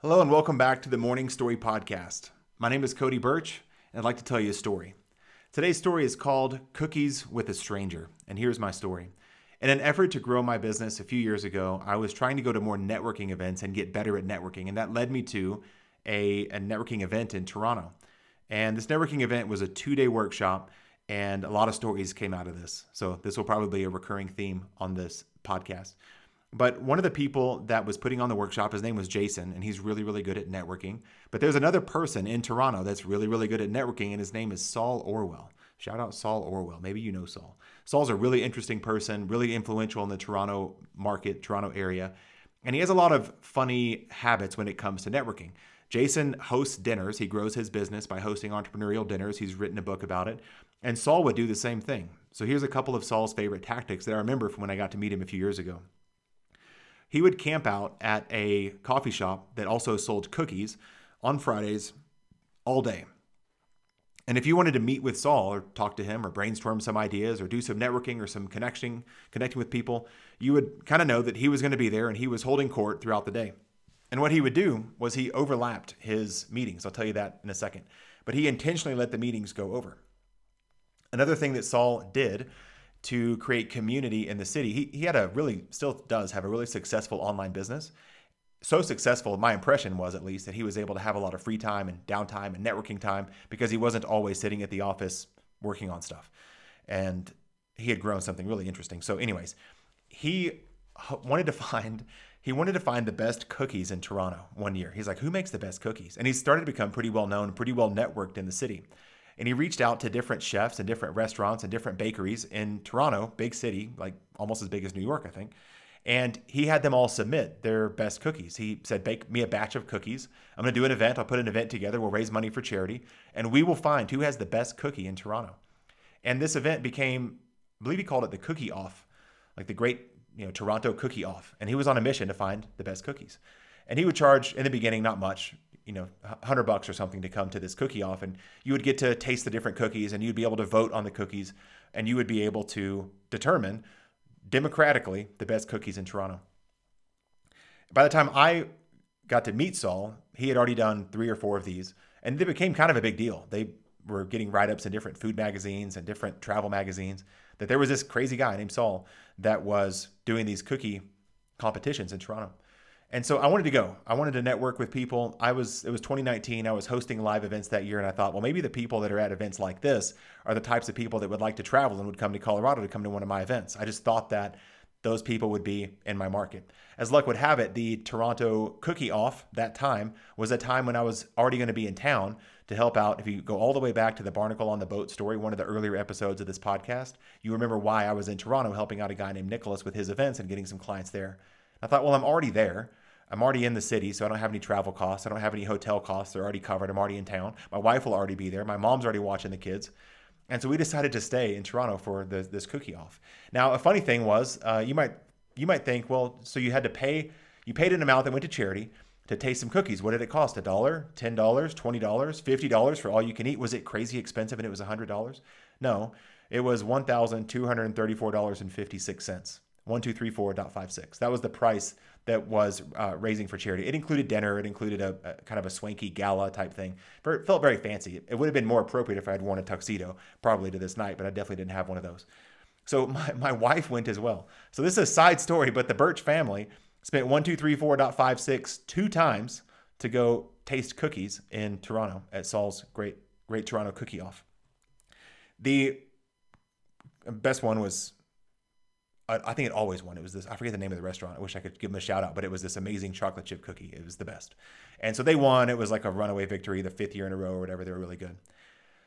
Hello, and welcome back to the Morning Story Podcast. My name is Cody Birch, and I'd like to tell you a story. Today's story is called Cookies with a Stranger, and here's my story. In an effort to grow my business a few years ago, I was trying to go to more networking events and get better at networking, and that led me to a, a networking event in Toronto. And this networking event was a two day workshop, and a lot of stories came out of this. So, this will probably be a recurring theme on this podcast. But one of the people that was putting on the workshop, his name was Jason, and he's really, really good at networking. But there's another person in Toronto that's really, really good at networking, and his name is Saul Orwell. Shout out Saul Orwell. Maybe you know Saul. Saul's a really interesting person, really influential in the Toronto market, Toronto area. And he has a lot of funny habits when it comes to networking. Jason hosts dinners. He grows his business by hosting entrepreneurial dinners. He's written a book about it. And Saul would do the same thing. So here's a couple of Saul's favorite tactics that I remember from when I got to meet him a few years ago he would camp out at a coffee shop that also sold cookies on Fridays all day. And if you wanted to meet with Saul or talk to him or brainstorm some ideas or do some networking or some connecting, connecting with people, you would kind of know that he was going to be there and he was holding court throughout the day. And what he would do was he overlapped his meetings. I'll tell you that in a second. But he intentionally let the meetings go over. Another thing that Saul did to create community in the city. He, he had a really, still does have a really successful online business. So successful, my impression was at least, that he was able to have a lot of free time and downtime and networking time because he wasn't always sitting at the office working on stuff. And he had grown something really interesting. So, anyways, he wanted to find he wanted to find the best cookies in Toronto one year. He's like, who makes the best cookies? And he started to become pretty well known, pretty well networked in the city. And he reached out to different chefs and different restaurants and different bakeries in Toronto, big city, like almost as big as New York, I think. And he had them all submit their best cookies. He said, Bake me a batch of cookies. I'm going to do an event. I'll put an event together. We'll raise money for charity. And we will find who has the best cookie in Toronto. And this event became, I believe he called it the Cookie Off, like the great you know Toronto Cookie Off. And he was on a mission to find the best cookies. And he would charge in the beginning not much, you know, hundred bucks or something to come to this cookie off, and you would get to taste the different cookies, and you'd be able to vote on the cookies, and you would be able to determine democratically the best cookies in Toronto. By the time I got to meet Saul, he had already done three or four of these, and they became kind of a big deal. They were getting write ups in different food magazines and different travel magazines that there was this crazy guy named Saul that was doing these cookie competitions in Toronto. And so I wanted to go. I wanted to network with people. I was it was 2019. I was hosting live events that year and I thought, well, maybe the people that are at events like this are the types of people that would like to travel and would come to Colorado to come to one of my events. I just thought that those people would be in my market. As luck would have it, the Toronto cookie off that time was a time when I was already going to be in town to help out. If you go all the way back to the Barnacle on the Boat story, one of the earlier episodes of this podcast, you remember why I was in Toronto helping out a guy named Nicholas with his events and getting some clients there. I thought, well, I'm already there. I'm already in the city, so I don't have any travel costs. I don't have any hotel costs. They're already covered. I'm already in town. My wife will already be there. My mom's already watching the kids. And so we decided to stay in Toronto for the, this cookie off. Now, a funny thing was, uh, you might you might think, well, so you had to pay, you paid an amount that went to charity to taste some cookies. What did it cost? A dollar, ten dollars, twenty dollars, fifty dollars for all you can eat? Was it crazy expensive and it was a hundred dollars? No, it was one thousand two hundred and thirty-four dollars and fifty-six cents. 1234.56. That was the price that was uh, raising for charity. It included dinner. It included a, a, kind of a swanky gala type thing. It felt very fancy. It would have been more appropriate if I had worn a tuxedo, probably to this night, but I definitely didn't have one of those. So my, my wife went as well. So this is a side story, but the Birch family spent 1234.56 two times to go taste cookies in Toronto at Saul's Great Great Toronto Cookie Off. The best one was I, think it always won. It was this. I forget the name of the restaurant. I wish I could give them a shout out, but it was this amazing chocolate chip cookie. It was the best, and so they won. It was like a runaway victory, the fifth year in a row or whatever. They were really good.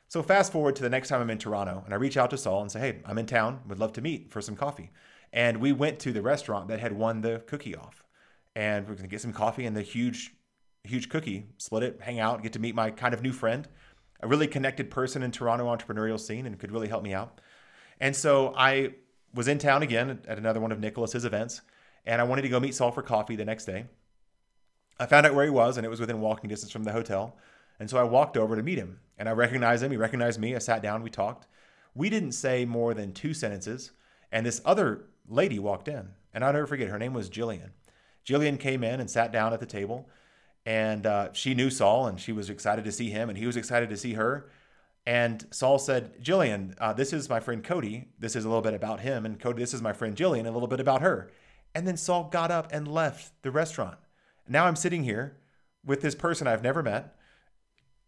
So fast forward to the next time I'm in Toronto, and I reach out to Saul and say, "Hey, I'm in town. Would love to meet for some coffee." And we went to the restaurant that had won the cookie off, and we're gonna get some coffee and the huge, huge cookie. Split it, hang out, get to meet my kind of new friend, a really connected person in Toronto entrepreneurial scene, and could really help me out. And so I was in town again at another one of Nicholas's events, and I wanted to go meet Saul for coffee the next day. I found out where he was, and it was within walking distance from the hotel. And so I walked over to meet him, and I recognized him. He recognized me. I sat down. We talked. We didn't say more than two sentences, and this other lady walked in, and I'll never forget. Her name was Jillian. Jillian came in and sat down at the table, And uh, she knew Saul and she was excited to see him and he was excited to see her. And Saul said, Jillian, uh, this is my friend Cody. This is a little bit about him. And Cody, this is my friend Jillian, a little bit about her. And then Saul got up and left the restaurant. Now I'm sitting here with this person I've never met.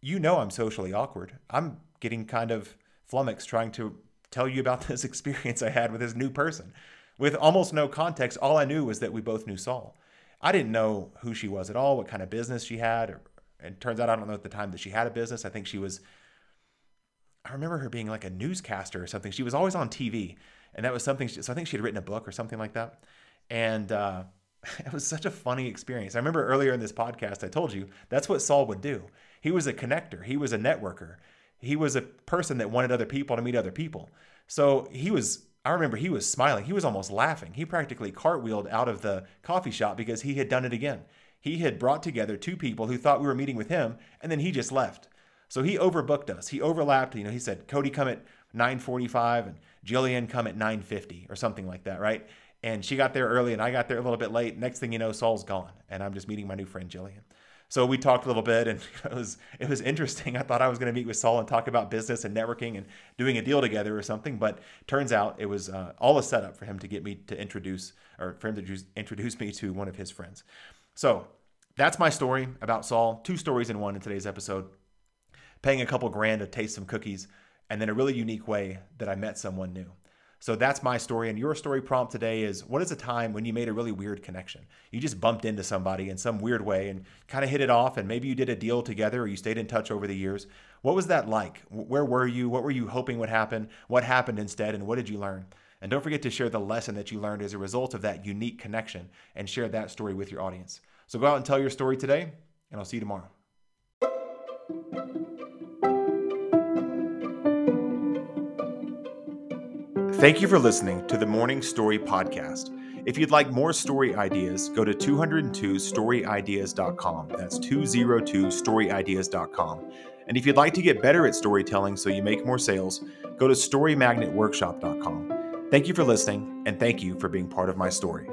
You know I'm socially awkward. I'm getting kind of flummoxed trying to tell you about this experience I had with this new person. With almost no context, all I knew was that we both knew Saul. I didn't know who she was at all, what kind of business she had. Or, and turns out I don't know at the time that she had a business. I think she was, I remember her being like a newscaster or something. She was always on TV. And that was something, she, so I think she had written a book or something like that. And uh, it was such a funny experience. I remember earlier in this podcast, I told you that's what Saul would do. He was a connector, he was a networker, he was a person that wanted other people to meet other people. So he was, I remember he was smiling. He was almost laughing. He practically cartwheeled out of the coffee shop because he had done it again. He had brought together two people who thought we were meeting with him, and then he just left. So he overbooked us. He overlapped. You know, he said Cody come at 9:45 and Jillian come at 9:50 or something like that, right? And she got there early, and I got there a little bit late. Next thing you know, Saul's gone, and I'm just meeting my new friend Jillian. So we talked a little bit, and it was it was interesting. I thought I was going to meet with Saul and talk about business and networking and doing a deal together or something, but turns out it was uh, all a setup for him to get me to introduce or for him to introduce me to one of his friends. So that's my story about Saul. Two stories in one in today's episode. Paying a couple grand to taste some cookies, and then a really unique way that I met someone new. So that's my story. And your story prompt today is what is a time when you made a really weird connection? You just bumped into somebody in some weird way and kind of hit it off, and maybe you did a deal together or you stayed in touch over the years. What was that like? Where were you? What were you hoping would happen? What happened instead? And what did you learn? And don't forget to share the lesson that you learned as a result of that unique connection and share that story with your audience. So go out and tell your story today, and I'll see you tomorrow. Thank you for listening to the Morning Story Podcast. If you'd like more story ideas, go to 202storyideas.com. That's 202storyideas.com. And if you'd like to get better at storytelling so you make more sales, go to storymagnetworkshop.com. Thank you for listening, and thank you for being part of my story.